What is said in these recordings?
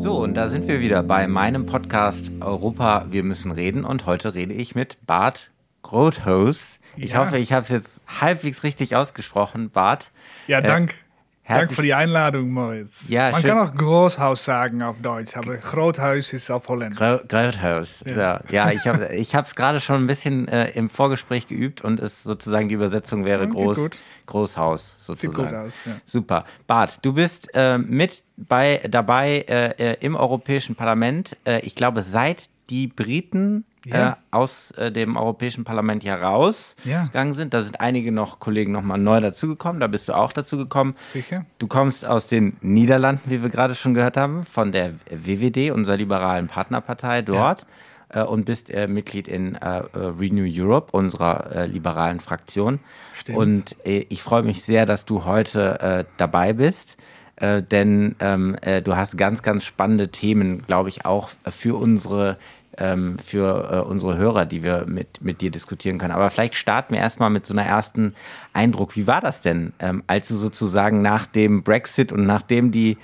So, und da sind wir wieder bei meinem Podcast Europa, wir müssen reden. Und heute rede ich mit Bart Grothaus. Ich Ja. hoffe, ich habe es jetzt halbwegs richtig ausgesprochen, Bart. Ja, Äh, dank. Dank herzlich- für die Einladung, Moritz. Ja, Man schön. kann auch Großhaus sagen auf Deutsch, aber Groothuis ist auf Holländisch. Gro- Grothaus. Ja, so, ja ich habe es gerade schon ein bisschen äh, im Vorgespräch geübt und es sozusagen die Übersetzung wäre Ja, Groß, gut. Großhaus Sieht sozusagen. gut aus, ja. Super. Bart, du bist äh, mit bei, dabei äh, äh, im Europäischen Parlament. Äh, ich glaube, seit die Briten Ja. äh, aus äh, dem Europäischen Parlament Ja. herausgegangen sind. Da sind einige noch Kollegen noch mal neu dazugekommen. Da bist du auch dazugekommen. Sicher? Du kommst aus den Niederlanden, wie wir gerade schon gehört haben, von der WWD, unserer liberalen Partnerpartei dort. äh, Und bist äh, Mitglied in äh, äh, Renew Europe, unserer äh, liberalen Fraktion. Stimmt. Und äh, ich freue mich sehr, dass du heute äh, dabei bist, äh, denn ähm, äh, du hast ganz, ganz spannende Themen, glaube ich, auch für unsere ähm, für äh, unsere Hörer, die wir mit, mit dir diskutieren können. Aber vielleicht starten wir erstmal mit so einer ersten Eindruck. Wie war das denn, ähm, als du sozusagen nach dem Brexit und nachdem die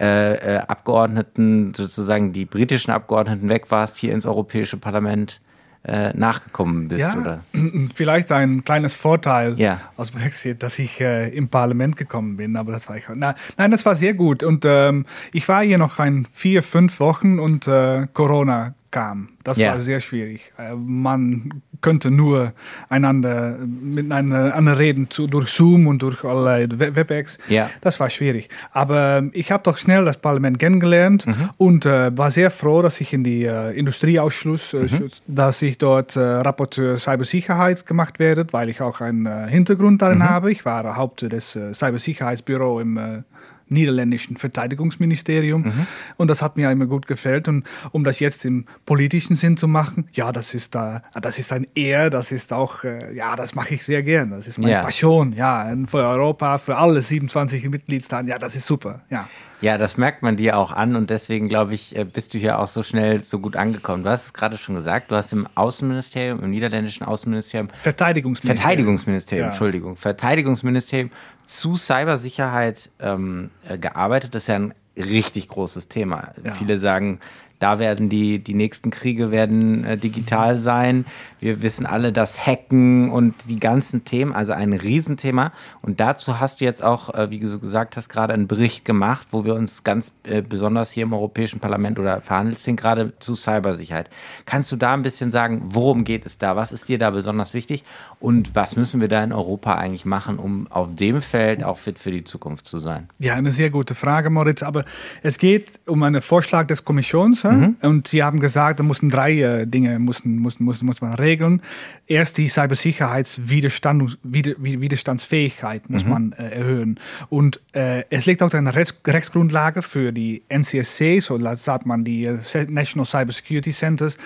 äh, äh, Abgeordneten, sozusagen die britischen Abgeordneten weg warst, hier ins Europäische Parlament äh, nachgekommen bist? Ja, Oder? vielleicht ein kleines Vorteil Ja. aus Brexit, dass ich äh, im Parlament gekommen bin, aber das war ich. Na, nein, das war sehr gut. Und ähm, ich war hier noch ein vier, fünf Wochen und äh, Corona kam. Das Ja. war sehr schwierig. Äh, man könnte nur einander miteinander reden zu, durch Zoom und durch alle We- WebEx. Ja. Das war schwierig. Aber ich habe doch schnell das Parlament kennengelernt Mhm. und äh, war sehr froh, dass ich in die äh, Industrieausschuss, äh, Mhm. dass ich dort äh, Rapporteur Cybersicherheit gemacht werde, weil ich auch einen äh, Hintergrund darin Mhm. habe. Ich war Haupt des äh, Cybersicherheitsbüro im niederländischen Verteidigungsministerium Mhm. und das hat mir immer gut gefällt und um das jetzt im politischen Sinn zu machen, ja, das ist da, das ist ein Ehr, das ist auch, äh, ja, das mache ich sehr gern, das ist meine Ja. Passion, ja, für Europa, für alle 27 Mitgliedstaaten, ja, das ist super, ja. Ja, das merkt man dir auch an und deswegen glaube ich, äh, bist du hier auch so schnell so gut angekommen. Du hast es gerade schon gesagt, du hast im Außenministerium, im niederländischen Außenministerium, Verteidigungsministerium. Verteidigungsministerium, Ja. Entschuldigung, Verteidigungsministerium zu Cybersicherheit ähm, äh, gearbeitet. Das ist ja ein richtig großes Thema. Ja. Viele sagen, da werden die, die nächsten Kriege werden äh, digital sein. Wir wissen alle, dass Hacken und die ganzen Themen, also ein Riesenthema. Und dazu hast du jetzt auch, äh, wie du gesagt hast, gerade einen Bericht gemacht, wo wir uns ganz äh, besonders hier im Europäischen Parlament oder verhandelt sind, gerade zu Cybersicherheit. Kannst du da ein bisschen sagen, worum geht es da? Was ist dir da besonders wichtig? Und was müssen wir da in Europa eigentlich machen, um auf dem Feld auch fit für die Zukunft zu sein? Ja, eine sehr gute Frage, Moritz. Aber es geht um einen Vorschlag des Kommissions. Hä? Mhm. Und Sie haben gesagt, da mussten drei äh, Dinge müssen, müssen, muss, muss man regeln. Erst die Cybersicherheitswiderstand, Wider, Widerstandsfähigkeit muss Mhm. man äh, erhöhen. Und äh, es liegt auch eine Rechts, Rechtsgrundlage für die NCSC, so sagt man die äh, National Cyber Security Centers.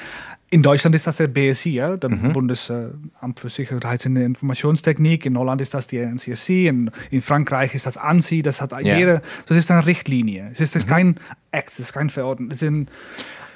In Deutschland ist das der BSI, ja, der Mhm. Bundesamt für Sicherheits- und Informationstechnik. In Holland ist das die NCSC. In, in Frankreich ist das ANSI. Das hat Ja. jede, das ist eine Richtlinie. Es ist, das Mhm. kein Act, es ist kein Verordnung. Es sind,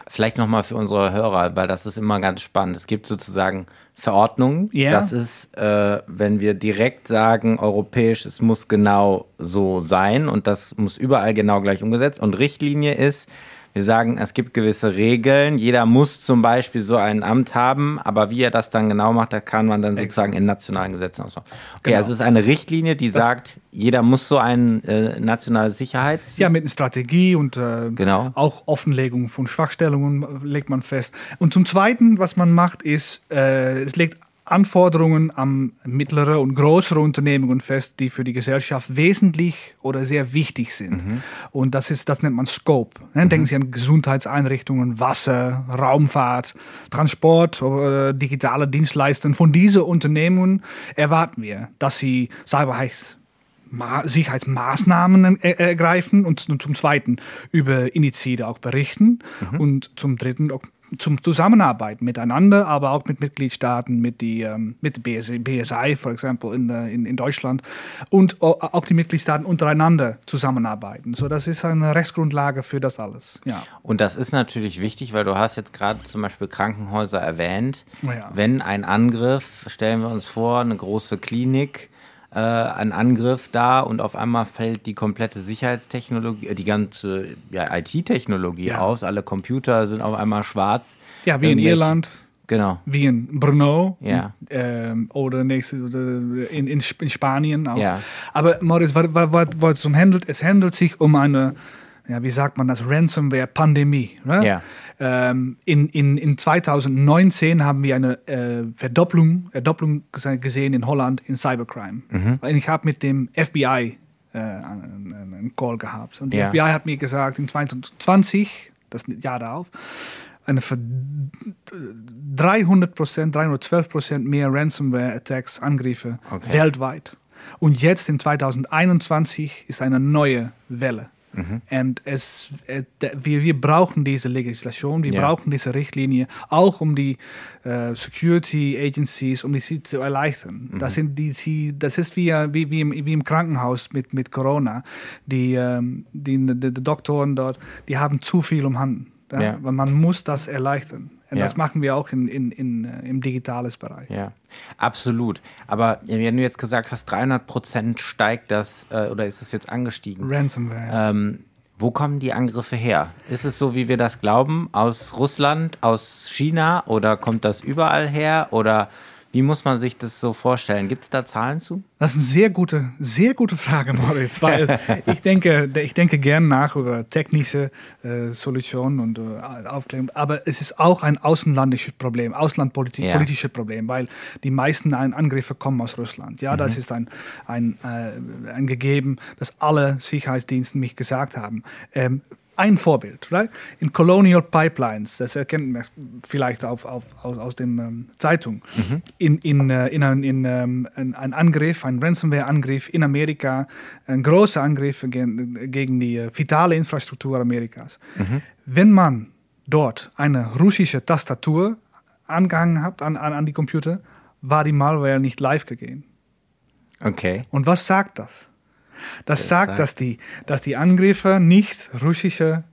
Vielleicht nochmal für unsere Hörer, weil das ist immer ganz spannend. Es gibt sozusagen Verordnungen. Ja. Das ist, äh, wenn wir direkt sagen, europäisch, es muss genau so sein und das muss überall genau gleich umgesetzt. Und Richtlinie ist, wir sagen, es gibt gewisse Regeln. Jeder muss zum Beispiel so ein Amt haben, aber wie er das dann genau macht, da kann man dann sozusagen in nationalen Gesetzen ausmachen. Okay, Genau. also es ist eine Richtlinie, die sagt, jeder muss so ein äh, nationales Sicherheits... ja, mit einer Strategie und äh, Genau. auch Offenlegung von Schwachstellungen äh, legt man fest. Und zum Zweiten, was man macht, ist, äh, es legt Anforderungen an mittlere und größere Unternehmungen fest, die für die Gesellschaft wesentlich oder sehr wichtig sind. Und das ist, das nennt man Scope. Ne? Denken Sie an Gesundheitseinrichtungen, Wasser, Raumfahrt, Transport oder digitale Dienstleistungen. Von diesen Unternehmen erwarten wir, dass sie Cyberheits Ma Sicherheitsmaßnahmen er ergreifen und zum Zweiten über Initiative auch berichten und zum Dritten auch zum Zusammenarbeiten miteinander, aber auch mit Mitgliedstaaten, mit die ähm, mit BSI, BSI, for example, in, äh, in, in Deutschland und au- auch die Mitgliedstaaten untereinander zusammenarbeiten. So, das ist eine Rechtsgrundlage für das alles. Ja. Und das ist natürlich wichtig, weil du hast jetzt gerade zum Beispiel Krankenhäuser erwähnt. Ja. Wenn ein Angriff, stellen wir uns vor, eine große Klinik, äh, ein Angriff da und auf einmal fällt die komplette Sicherheitstechnologie, äh, die ganze ja, IT-Technologie Ja. aus. Alle Computer sind auf einmal schwarz. Ja, wie in Irland, Genau. wie in Brno Ja. ähm, oder nächste, oder in, in, Sp- in Spanien auch. Ja. Aber Moritz, was es handelt, es handelt sich um eine, ja, wie sagt man das, Ransomware-Pandemie. ne? Ja. Ähm, in, in, in 2019 haben wir eine äh, Verdopplung, Verdopplung gese- gesehen in Holland in Cybercrime. Mhm. Ich habe mit dem FBI äh, einen, einen Call gehabt. Und die Ja. FBI hat mir gesagt, in 2020, das Jahr darauf, eine Ver 300 Prozent, 312 Prozent mehr Ransomware-Attacks, Angriffe Okay. weltweit. Und jetzt in 2021 ist eine neue Welle. Mhm. Und es, äh, wir, wir brauchen diese Legislation, wir Ja. brauchen diese Richtlinie, auch um die äh, Security Agencies, um die sie zu erleichtern. Mhm. Das, sind die, sie, das ist wie, äh, wie, wie, im, wie im Krankenhaus mit, mit Corona. Die, ähm, die, die, die Doktoren dort, die haben zu viel um Hand. Ja? Ja. Weil man muss das erleichtern. Und Ja. das machen wir auch in, in, in, äh, im digitales Bereich. Ja, absolut. Aber wenn du jetzt gesagt hast, 300 Prozent steigt das, äh, oder ist es jetzt angestiegen? Ransomware. Ähm, wo kommen die Angriffe her? Ist es so, wie wir das glauben, aus Russland, aus China oder kommt das überall her? Oder wie muss man sich das so vorstellen? Gibt es da Zahlen zu? Das ist eine sehr gute, sehr gute Frage, Moritz, weil ich denke, ich denke gern nach über technische äh, Solutionen und äh, Aufklärung, aber es ist auch ein außenlandisches Problem, auslandpolitisches Ja. Problem, weil die meisten An- Angriffe kommen aus Russland. Ja, das ist ein, ein, äh, ein Gegeben, das alle Sicherheitsdienste mich gesagt haben. Ähm, ein Vorbild, right? In Colonial Pipelines, das erkennt man vielleicht auf, auf, aus, aus dem ähm, Zeitung, in, in, äh, in, ein, in ähm, ein, Angriff, ein Ransomware-Angriff in Amerika, ein großer Angriff gegen, gegen die äh, vitale Infrastruktur Amerikas. Wenn man dort eine russische Tastatur angehangen hat an, an, an die Computer, war die Malware nicht live gegangen. Okay. Und was sagt das? Das Das sagt, sagt- dass die, dass die Angriffer nicht russische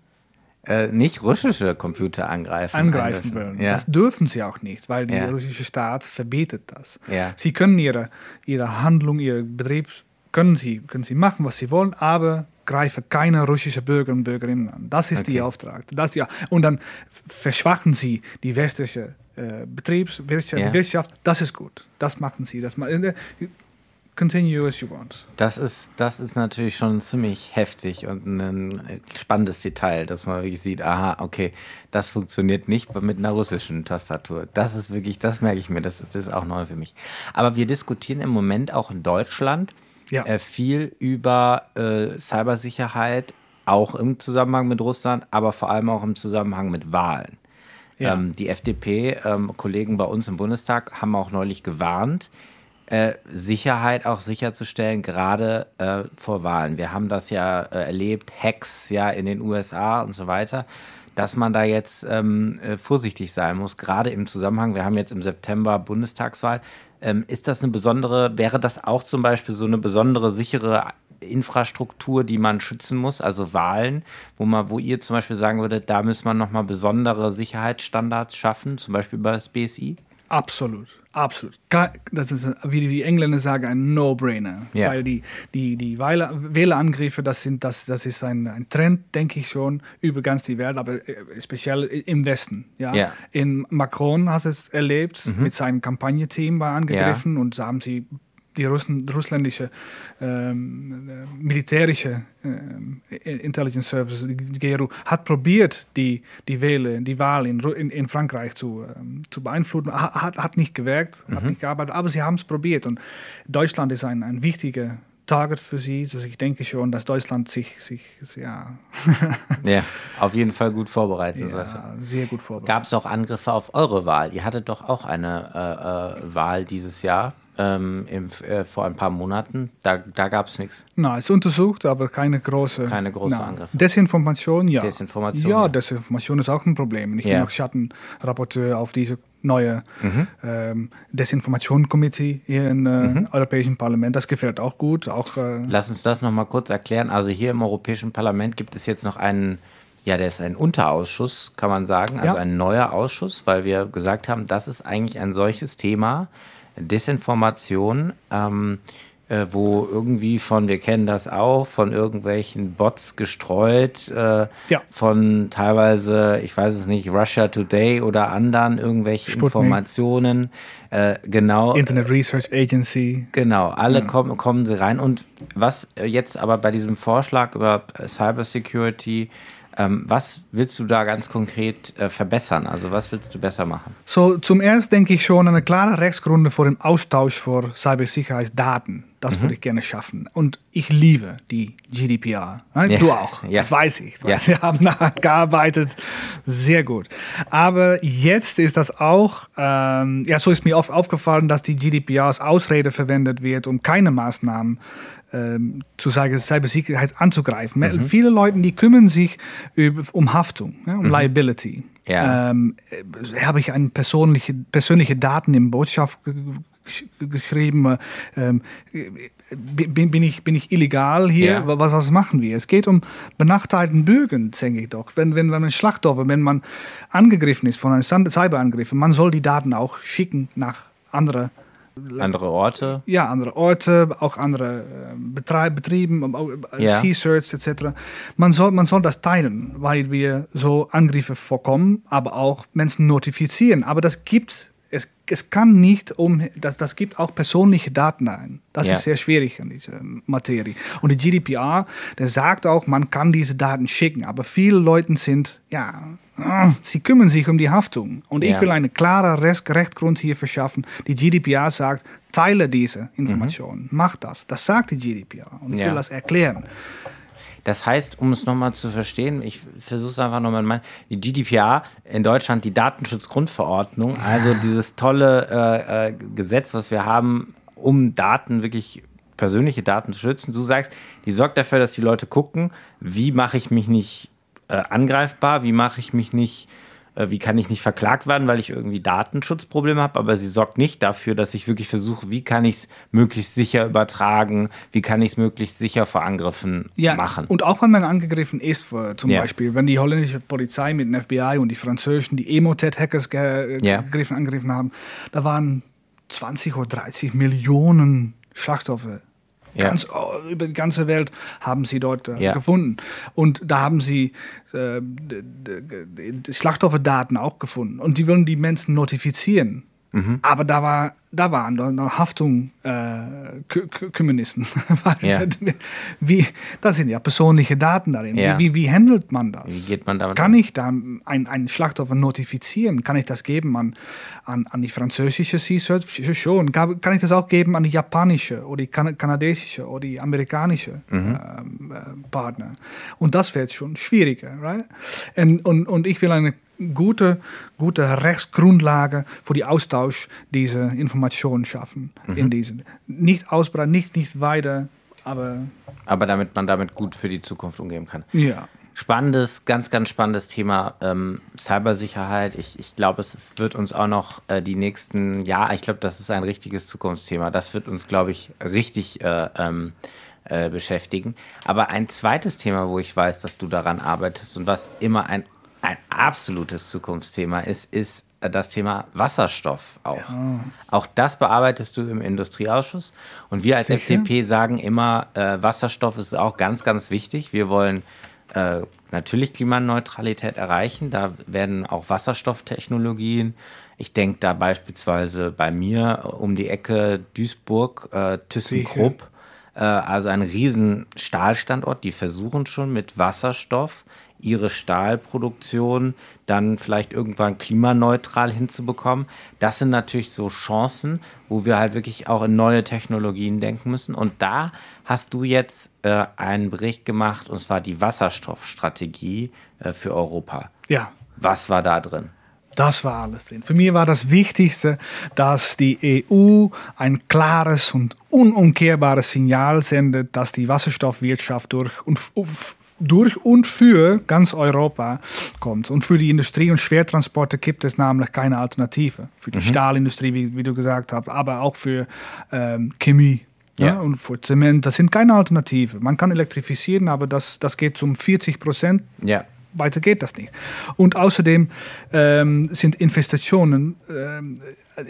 Äh, nicht russische Computer angreifen. angreifen wollen. Ja. Das dürfen sie auch nicht, weil der Ja. russische Staat verbietet das. Ja. Sie können ihre, ihre Handlung, ihr Betrieb, können sie, können sie machen, was sie wollen, aber greifen keine russische Bürger und Bürgerinnen an. Das ist Okay. die Auftrag. Das, ja. Und dann verschwachen sie die westliche äh, Betriebswirtschaft, Wirtschaft. Das ist gut. Das machen sie. Das, ma- äh, continue as you want. Das ist, das ist natürlich schon ziemlich heftig und ein spannendes Detail, dass man wirklich sieht, aha, okay, das funktioniert nicht mit einer russischen Tastatur. Das ist wirklich, das merke ich mir, das, das ist auch neu für mich. Aber wir diskutieren im Moment auch in Deutschland Ja. äh, viel über äh, Cybersicherheit, auch im Zusammenhang mit Russland, aber vor allem auch im Zusammenhang mit Wahlen. Ja. Ähm, die FDP-Kollegen bei uns im Bundestag haben auch neulich gewarnt, äh, Sicherheit auch sicherzustellen, gerade äh, vor Wahlen. Wir haben das ja äh, erlebt, Hacks ja in den USA und so weiter, dass man da jetzt ähm, äh, vorsichtig sein muss, gerade im Zusammenhang, wir haben jetzt im September Bundestagswahl. Ähm, ist das eine besondere, wäre das auch zum Beispiel so eine besondere sichere Infrastruktur, die man schützen muss, also Wahlen, wo man, wo ihr zum Beispiel sagen würdet, da muss man nochmal besondere Sicherheitsstandards schaffen, zum Beispiel über das BSI? Absolut, absolut. Das ist, wie die Engländer sagen, ein No-Brainer. Ja. Weil die, die, die Wähler- Wählerangriffe, das, sind, das, das ist ein, ein Trend, denke ich schon, über ganz die Welt, aber äh, speziell im Westen. Ja? Ja. In Macron hast du es erlebt, mit seinem Kampagnenteam war angegriffen und da haben sie die Russen, russländische ähm, äh, militärische ähm, Intelligence Service, die GRU, hat probiert, die, die, Wähle, die Wahl in, in, in Frankreich zu, ähm, zu beeinflussen. Ha- Hat, hat nicht gewirkt, hat nicht gearbeitet, aber sie haben es probiert. Und Deutschland ist ein, ein wichtiger Target für sie. Also ich denke schon, dass Deutschland sich, sich ja, Ja, auf jeden Fall gut vorbereitet. sollte. ja sehr gut vorbereitet. Gab es auch Angriffe auf eure Wahl? Ihr hattet doch auch eine äh, äh, Wahl dieses Jahr, ähm, im, äh, vor ein paar Monaten. Da, da gab es nichts. Na, es ist untersucht, aber keine große, Keine große na, Angriffe. Desinformation, ja. Desinformation, Ja. Desinformation ist auch ein Problem. Ich Ja. bin auch Schattenrapporteur auf diese neue Mhm. ähm, Desinformation-Committee hier im äh, Mhm. Europäischen Parlament. Das gefällt auch gut. Auch, äh, Lass uns das nochmal kurz erklären. Also hier im Europäischen Parlament gibt es jetzt noch einen, ja, der ist ein Unterausschuss, kann man sagen, also Ja. ein neuer Ausschuss, weil wir gesagt haben, das ist eigentlich ein solches Thema, Desinformation, ähm, äh, wo irgendwie von, wir kennen das auch, von irgendwelchen Bots gestreut, äh, Ja. von teilweise, ich weiß es nicht, Russia Today oder anderen irgendwelche Sputnik. Informationen. Äh, genau. Internet Research Agency. Genau, alle kommen, kommen sie rein. Und was äh, jetzt aber bei diesem Vorschlag über äh, Cybersecurity, was willst du da ganz konkret äh, verbessern? Also was willst du besser machen? So, zum erst denke ich schon eine klare Rechtsgründe vor dem Austausch von Cybersicherheitsdaten. Das würde ich gerne schaffen. Und ich liebe die GDPR. Ja. Du auch. Ja. Das weiß ich. Ja. Sie haben daran gearbeitet. Sehr gut. Aber jetzt ist das auch, ähm, ja, so ist mir oft aufgefallen, dass die GDPR als Ausrede verwendet wird, um keine Maßnahmen ähm, zu sagen, Cybersicherheit anzugreifen. Mhm. Viele Leute, die kümmern sich über, um Haftung, um Liability. Mhm. Ja. Ähm, äh, habe ich ein persönliche, persönliche Daten in Botschaft geschrieben? Ähm, äh, bin, bin, ich, bin ich illegal hier? Ja. Was, was machen wir? Es geht um benachteiligten Bürger, denke ich doch. Wenn, wenn, wenn man Schlachtopfer, wenn man angegriffen ist von einem Cyberangriff, man soll die Daten auch schicken nach anderen Andere Orte? ja, andere Orte, auch andere äh, Betreib, Betrieben, äh, Ja. Sea-Search etc. Man soll, man soll das teilen, weil wir so Angriffe vorkommen, aber auch Menschen notifizieren. Aber das gibt's. Es, es kann nicht um, das, das gibt auch persönliche Daten ein. Das Ja. ist sehr schwierig in dieser Materie. Und die GDPR, der sagt auch, man kann diese Daten schicken, aber viele Leute sind, ja, ah, sie kümmern sich um die Haftung. Und Ja. ich will einen klaren Recht, Rechtgrund hier verschaffen. Die GDPR sagt, teile diese Informationen, mach das. Das sagt die GDPR. Und ich Ja. will das erklären. Das heißt, um es nochmal zu verstehen, ich versuche es einfach nochmal in mein, die GDPR in Deutschland, die Datenschutzgrundverordnung, also dieses tolle äh, äh, Gesetz, was wir haben, um Daten wirklich persönliche Daten zu schützen. Du sagst, die sorgt dafür, dass die Leute gucken, wie mache ich mich nicht äh, angreifbar, wie mache ich mich nicht, wie kann ich nicht verklagt werden, weil ich irgendwie Datenschutzprobleme habe, aber sie sorgt nicht dafür, dass ich wirklich versuche, wie kann ich es möglichst sicher übertragen, wie kann ich es möglichst sicher vor Angriffen Ja, machen. und auch wenn man angegriffen ist, zum Ja. Beispiel, wenn die holländische Polizei mit dem FBI und die französischen, die Emotet-Hackers ge Ja. gegriffen, angegriffen haben, da waren 20 oder 30 Millionen Schlachtoffer. Ja. Ganz, oh, über die ganze Welt haben sie dort äh, Ja. gefunden. Und da haben sie äh, Schlachtofferdaten auch gefunden. Und die wollen die Menschen notifizieren. Mhm. Aber da war, da waren noch Haftung äh, Kü Kü Kümmernissen. Ja. wie, das sind ja persönliche Daten darin. Ja. Wie, wie, wie handelt man das? Wie geht man damit Kann ich da ein, ein Schlachtoffer notifizieren? Kann ich das geben an, an, an die französische Sea-Search? Schon. Kann, kann ich das auch geben an die japanische oder die kan kanadesische oder die amerikanische Mhm. ähm, äh, Partner? Und das wird schon schwieriger. Right? Und, und, und ich will eine gute, gute Rechtsgrundlage für die Austausch dieser Informationen schaffen. Mhm. In diesen. Nicht ausbreiten, nicht, nicht weiter, aber Aber damit man damit gut für die Zukunft umgehen kann. ja. Spannendes, ganz, ganz spannendes Thema ähm, Cybersicherheit. Ich, ich glaube, es, es wird uns auch noch äh, die nächsten Jahre, ich glaube, das ist ein richtiges Zukunftsthema. Das wird uns, glaube ich, richtig äh, ähm, äh, beschäftigen. Aber ein zweites Thema, wo ich weiß, dass du daran arbeitest und was immer ein, ein absolutes Zukunftsthema ist, ist äh, das Thema Wasserstoff auch. Auch das bearbeitest du im Industrieausschuss. Und wir als Sicher. FDP sagen immer, äh, Wasserstoff ist auch ganz, ganz wichtig. Wir wollen äh, natürlich Klimaneutralität erreichen. Da werden auch Wasserstofftechnologien. Ich denke da beispielsweise bei mir äh, um die Ecke Duisburg, äh, ThyssenKrupp, äh, also ein riesen Stahlstandort. Die versuchen schon mit Wasserstoff ihre Stahlproduktion dann vielleicht irgendwann klimaneutral hinzubekommen. Das sind natürlich so Chancen, wo wir halt wirklich auch in neue Technologien denken müssen. Und da hast du jetzt äh, einen Bericht gemacht, und zwar die Wasserstoffstrategie äh, für Europa. Ja, Was war da drin? Das war alles drin. Für mich war das Wichtigste, dass die EU ein klares und unumkehrbares Signal sendet, dass die Wasserstoffwirtschaft durch und, durch und für ganz Europa kommt. Und für die Industrie und Schwertransporte gibt es nämlich keine Alternative. Für die Stahlindustrie, wie, wie, du gesagt hast, aber auch für ähm, Chemie. Ja. Ja. und für Zement, das sind keine Alternative. Man kann elektrifizieren, aber das, das geht zum 40 Prozent Ja, weiter geht das nicht. Und außerdem ähm, sind Investitionen ähm,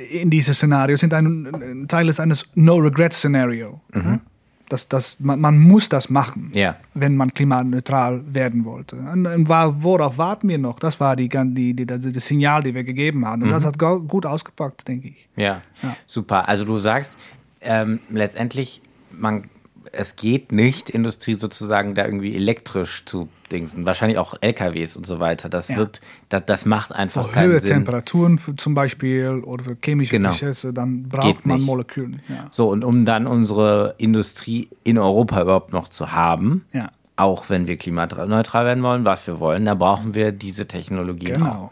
in dieses Szenario sind ein, ein Teil eines No-Regret-Szenario. Mhm. Das, das, man, man, muss das machen, ja. wenn man klimaneutral werden wollte. Und, und worauf warten wir noch? Das war die, die, die, das Signal, die wir gegeben haben. Und mhm. das hat gut ausgepackt, denke ich. Ja. ja. super. Also du sagst ähm, letztendlich, man es geht nicht, Industrie sozusagen da irgendwie elektrisch zu dingsen. Wahrscheinlich auch LKWs und so weiter. Das ja. wird, das, das macht einfach oh, keinen höhere Sinn. Temperaturen für, zum Beispiel oder für chemische genau. Prozesse, dann braucht geht man nicht. Moleküle. Ja. So, und um dann unsere Industrie in Europa überhaupt noch zu haben, ja. auch wenn wir klimaneutral werden wollen, was wir wollen, da brauchen wir diese Technologien genau. auch.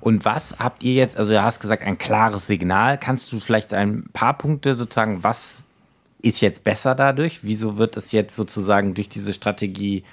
Und was habt ihr jetzt, also du hast gesagt, ein klares Signal. Kannst du vielleicht ein paar Punkte sozusagen, was ist jetzt besser dadurch? Wieso wird es jetzt sozusagen durch diese Strategie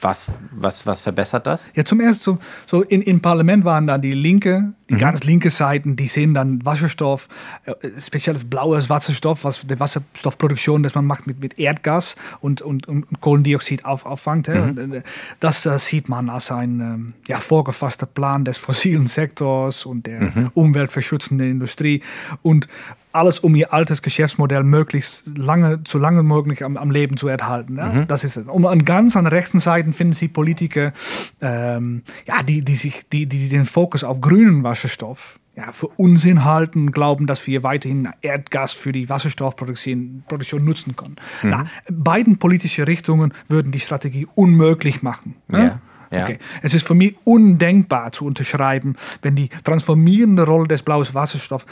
was, was, was verbessert das? Ja, zum ersten, so, in, im Parlament waren dann die Linke, die mhm. ganz linke Seiten, die sehen dann Wasserstoff, äh, spezielles blaues Wasserstoff, was die Wasserstoffproduktion, das man macht mit, mit Erdgas und, und, und Kohlendioxid auf, auffangt. Mhm. Äh, das, das sieht man als ein ähm, ja, vorgefasster Plan des fossilen Sektors und der mhm. umweltverschützenden Industrie. Und alles, um ihr altes Geschäftsmodell möglichst lange, so lange möglich am, am Leben zu erhalten. Ja? Mhm. Das ist es. Und an ganz an der rechten Seite finden Sie Politiker, ähm, ja, die, die, sich, die, die den Fokus auf grünen Wasserstoff ja, für Unsinn halten glauben, dass wir weiterhin Erdgas für die Wasserstoffproduktion Produktion nutzen können. Mhm. Na, beiden politische Richtungen würden die Strategie unmöglich machen. Ja. ja? Ja. Okay. Es ist für mich undenkbar zu unterschreiben, wenn die transformierende Rolle des blauen Wasserstoffs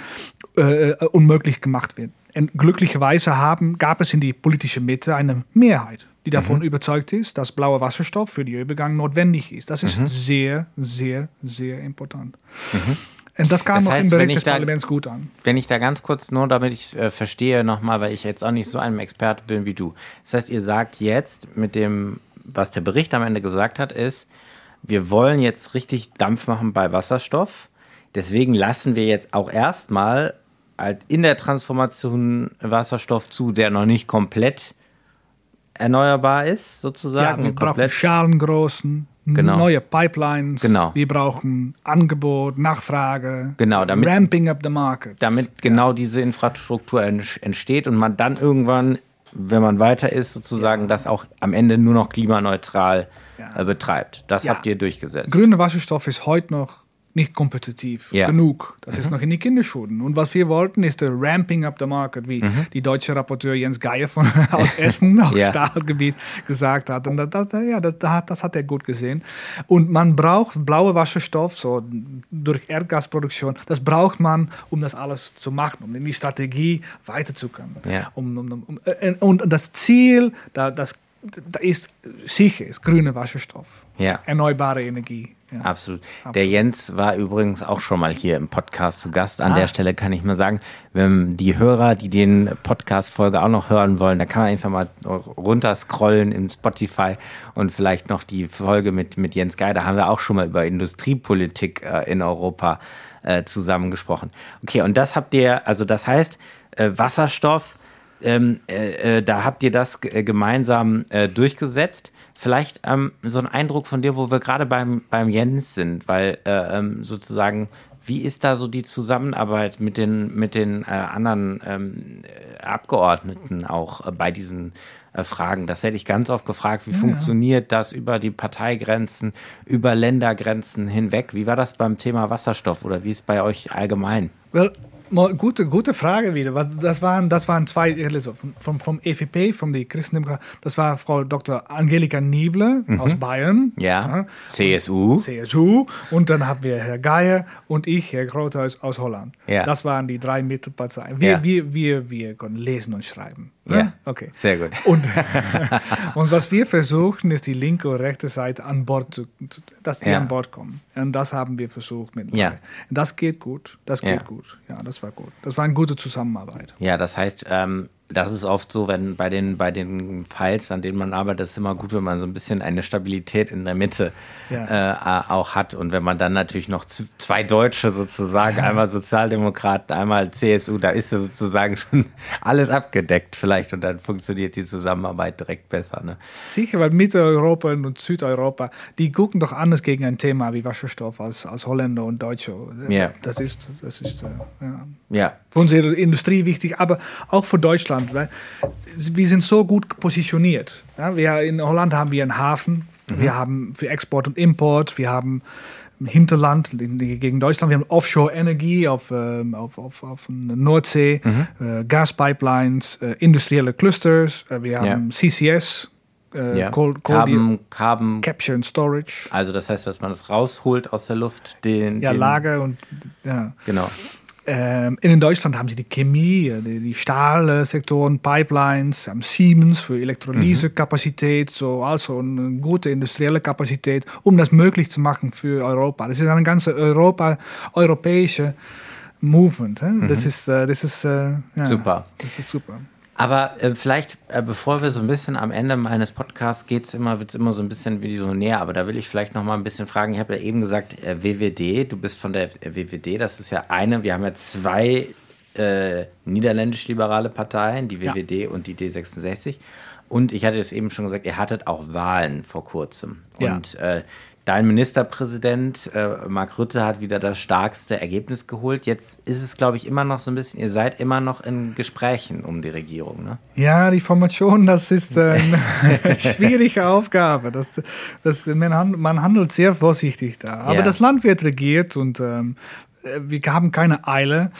äh, äh, unmöglich gemacht wird. Und glücklicherweise haben, gab es in die politische Mitte eine Mehrheit, die davon mhm. überzeugt ist, dass blauer Wasserstoff für den Übergang notwendig ist. Das ist mhm. sehr, sehr, sehr important. Mhm. Und das kam das heißt, auch im Bericht des da, Parlaments gut an. Wenn ich da ganz kurz nur, damit ich äh, verstehe nochmal, weil ich jetzt auch nicht so ein Experte bin wie du. Das heißt, ihr sagt jetzt mit dem was der Bericht am Ende gesagt hat, ist, wir wollen jetzt richtig Dampf machen bei Wasserstoff. Deswegen lassen wir jetzt auch erstmal halt in der Transformation Wasserstoff zu, der noch nicht komplett erneuerbar ist, sozusagen. Ja, wir brauchen schalengroßen, genau. neue Pipelines. Genau. Wir brauchen Angebot, Nachfrage. Genau, damit, Ramping up the market. Damit genau ja. diese Infrastruktur entsteht und man dann irgendwann wenn man weiter ist, sozusagen, ja. das auch am Ende nur noch klimaneutral ja. äh, betreibt. Das ja. habt ihr durchgesetzt. Grüner Wasserstoff ist heute noch nicht kompetitiv ja. genug. Das mhm. ist noch in die Kinderschuhen. Und was wir wollten, ist der Ramping up the Market, wie mhm. die deutsche Rapporteur Jens Geier von, aus Essen, aus ja. Stahlgebiet, gesagt hat. Und das, das, ja, das, das, hat er gut gesehen. Und man braucht blaue Wasserstoff, so durch Erdgasproduktion, das braucht man, um das alles zu machen, um in die Strategie weiterzukommen. Ja. Um, um, um, äh, und das Ziel, da, das, da ist sicher, ist grüner Wasserstoff, ja. erneuerbare Energie. Ja, absolut. absolut. Der Jens war übrigens auch schon mal hier im Podcast zu Gast. An ah. der Stelle kann ich mal sagen, wenn die Hörer, die den Podcast-Folge auch noch hören wollen, da kann man einfach mal runterscrollen im Spotify und vielleicht noch die Folge mit, mit Jens. Da haben wir auch schon mal über Industriepolitik äh, in Europa äh, zusammengesprochen. Okay, und das habt ihr, also das heißt, äh, Wasserstoff, ähm, äh, äh, da habt ihr das äh, gemeinsam durchgesetzt vielleicht ähm, so ein Eindruck von dir, wo wir gerade beim, beim Jens sind, weil äh, ähm, sozusagen, wie ist da so die Zusammenarbeit mit den, mit den äh, anderen ähm, Abgeordneten auch äh, bei diesen äh, Fragen? Das werde ich ganz oft gefragt, wie ja, funktioniert ja. das über die Parteigrenzen, über Ländergrenzen hinweg? Wie war das beim Thema Wasserstoff oder wie ist es bei euch allgemein? Well, Gute, gute Frage wieder. Das waren, das waren zwei, also vom, vom EVP, von die Christendemokraten, das war Frau Dr. Angelika Niebler mhm. aus Bayern. Ja. ja. CSU. CSU. Und dann haben wir Herr Geier und ich, Herr Grote aus, aus Holland. Ja. Das waren die drei Mittelparteien. Wir, ja. wir, wir, wir konnten lesen und schreiben. Ja, okay. Sehr gut. Und, und was wir versuchen, ist die linke und rechte Seite an Bord zu, dass die ja. an Bord kommen. Und das haben wir versucht mit. Ja. Das geht gut. Das geht ja. gut. Ja, das war gut. Das war eine gute Zusammenarbeit. Ja, das heißt, ähm, das ist oft so, wenn bei den, bei den Files, an denen man arbeitet, ist immer gut, wenn man so ein bisschen eine Stabilität in der Mitte ja. äh, auch hat. Und wenn man dann natürlich noch zwei Deutsche sozusagen, einmal Sozialdemokraten, einmal CSU, da ist ja sozusagen schon alles abgedeckt vielleicht und dann funktioniert die Zusammenarbeit direkt besser. Ne? Sicher, weil Mitteleuropa und Südeuropa, die gucken doch anders gegen ein Thema wie Wasserstoff als, als Holländer und Deutsche. Ja. Das ist, das ist äh, ja. ja. Für unsere Industrie wichtig, aber auch für Deutschland. Weil wir sind so gut positioniert. Ja, wir, in Holland haben wir einen Hafen, mhm. wir haben für Export und Import, wir haben Hinterland gegen Deutschland, wir haben Offshore-Energie auf, ähm, auf, auf, auf der Nordsee, mhm. äh, Gaspipelines, äh, industrielle Clusters, äh, wir haben. CCS, äh, ja. Cold, Cold Carbon, Carbon, Capture and Storage. Also das heißt, dass man es rausholt aus der Luft, den, ja, den, Lager und ja. Genau. Ähm, in Deutschland haben sie die Chemie, äh, die, die Stahlsektoren, Pipelines, haben Siemens für Elektrolysekapazität, so also eine gute industrielle Kapazität, um das möglich zu machen für Europa. Das ist ein ganze Europa, europäische Movement. Mhm. Das ist, äh, das ist äh, ja, super. Das ist super. Aber äh, vielleicht, äh, bevor wir so ein bisschen am Ende meines Podcasts geht's immer, wird es immer so ein bisschen visionär, aber da will ich vielleicht noch mal ein bisschen fragen. Ich habe ja eben gesagt, äh, WWD, du bist von der äh, WWD, das ist ja eine, wir haben ja zwei äh, niederländisch-liberale Parteien, die WWD ja. und die D66. Und ich hatte es eben schon gesagt, ihr hattet auch Wahlen vor kurzem. Ja. Und äh, Dein Ministerpräsident äh, Mark Rutte hat wieder das stärkste Ergebnis geholt. Jetzt ist es, glaube ich, immer noch so ein bisschen, ihr seid immer noch in Gesprächen um die Regierung, ne? Ja, die Formation, das ist äh, eine schwierige Aufgabe. Das, das, man, handelt sehr vorsichtig da. Aber ja. das Land wird regiert und ähm, äh, wir haben keine Eile.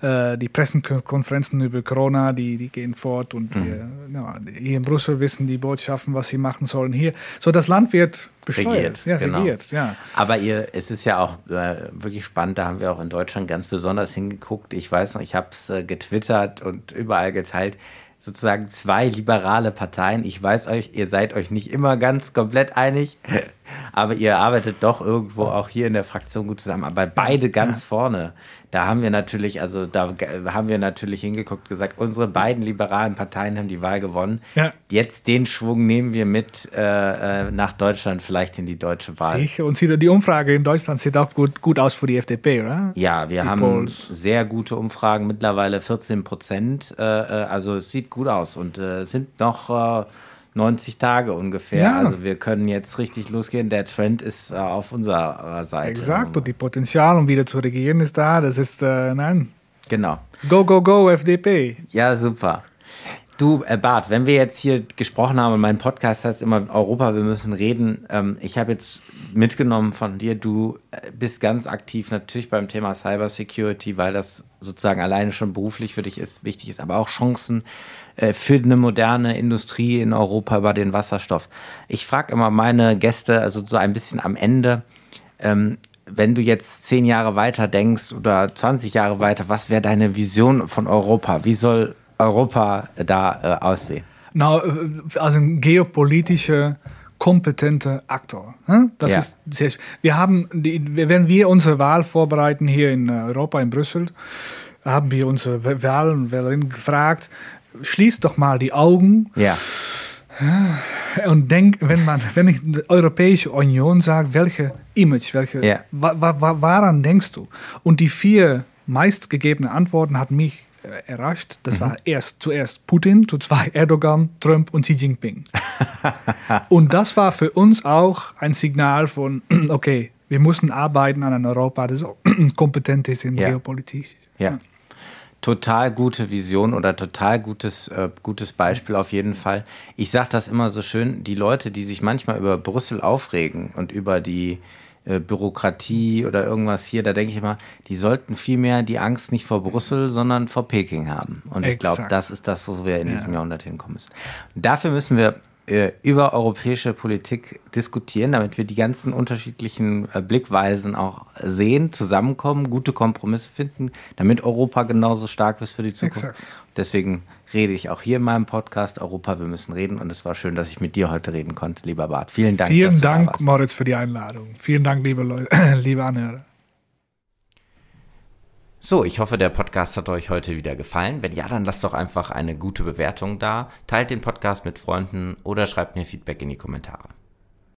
Äh, die Pressekonferenzen über Corona, die, die gehen fort und mhm. wir, ja, hier in Brüssel wissen die Botschaften, was sie machen sollen hier. So, das Land wird besteuert. Regiert, ja, genau. regiert, ja. Aber ihr, es ist ja auch äh, wirklich spannend, da haben wir auch in Deutschland ganz besonders hingeguckt. Ich weiß noch, ich habe es äh, getwittert und überall geteilt sozusagen zwei liberale Parteien. Ich weiß euch, ihr seid euch nicht immer ganz komplett einig, aber ihr arbeitet doch irgendwo auch hier in der Fraktion gut zusammen. Aber beide ganz ja. vorne da haben wir natürlich, also da haben wir natürlich hingeguckt, gesagt, unsere beiden liberalen Parteien haben die Wahl gewonnen. Ja. Jetzt den Schwung nehmen wir mit äh, äh nach Deutschland, vielleicht in die deutsche Wahl. Sicher. Und die Umfrage in Deutschland sieht auch gut, gut aus für die FDP, oder? Ja, wir die haben Polls. sehr gute Umfragen, mittlerweile 14 Prozent. Äh, äh, also es sieht gut aus und äh, sind noch äh, 90 Tage ungefähr. Ja. Also wir können jetzt richtig losgehen. Der Trend ist äh, auf unserer Seite. Exakt. Und die Potenzial, um wieder zu regieren, ist da. Das ist, äh, nein. Genau. Go, go, go, FDP. Ja, super. Du, äh, Bart, wenn wir jetzt hier gesprochen haben und mein Podcast heißt immer Europa, wir müssen reden. Ähm, ich habe jetzt mitgenommen von dir, du äh, bist ganz aktiv natürlich beim Thema Cybersecurity, weil das sozusagen alleine schon beruflich für dich ist, wichtig ist, aber auch Chancen äh, für eine moderne Industrie in Europa über den Wasserstoff. Ich frage immer meine Gäste, also so ein bisschen am Ende, ähm, wenn du jetzt zehn Jahre weiter denkst oder 20 Jahre weiter, was wäre deine Vision von Europa? Wie soll Europa da äh, aussehen? Nou, also ein geopolitischer kompetenter Aktor. Das ja. ist sehr, wir haben, die, wenn wir unsere Wahl vorbereiten hier in Europa, in Brüssel, haben wir unsere Wählerinnen gefragt, schließt doch mal die Augen. Ja. Und denk, wenn man, wenn ich die Europäische Union sage, welche Image, welche, ja. wa, wa, waran denkst du? Und die vier meistgegebenen Antworten hat mich äh, errascht. Das mhm. war erst zuerst Putin, zu zwei Erdogan, Trump und Xi Jinping. und das war für uns auch ein Signal von, okay, wir müssen arbeiten an einem Europa, das kompetent ist in ja. Geopolitik. Ja. ja total gute Vision oder total gutes, äh, gutes Beispiel auf jeden Fall. Ich sage das immer so schön, die Leute, die sich manchmal über Brüssel aufregen und über die äh, Bürokratie oder irgendwas hier, da denke ich immer, die sollten vielmehr die Angst nicht vor Brüssel, sondern vor Peking haben. Und Exakt. ich glaube, das ist das, wo wir in ja. diesem Jahrhundert hinkommen müssen. Und dafür müssen wir äh, über europäische Politik diskutieren, damit wir die ganzen unterschiedlichen äh, Blickweisen auch sehen, zusammenkommen, gute Kompromisse finden, damit Europa genauso stark ist für die Zukunft. Exakt. Deswegen rede ich auch hier in meinem Podcast Europa, wir müssen reden. Und es war schön, dass ich mit dir heute reden konnte, lieber Bart. Vielen Dank. Vielen Dank, Moritz, für die Einladung. Vielen Dank, liebe Leute, liebe Anhörer. So, ich hoffe, der Podcast hat euch heute wieder gefallen. Wenn ja, dann lasst doch einfach eine gute Bewertung da, teilt den Podcast mit Freunden oder schreibt mir Feedback in die Kommentare.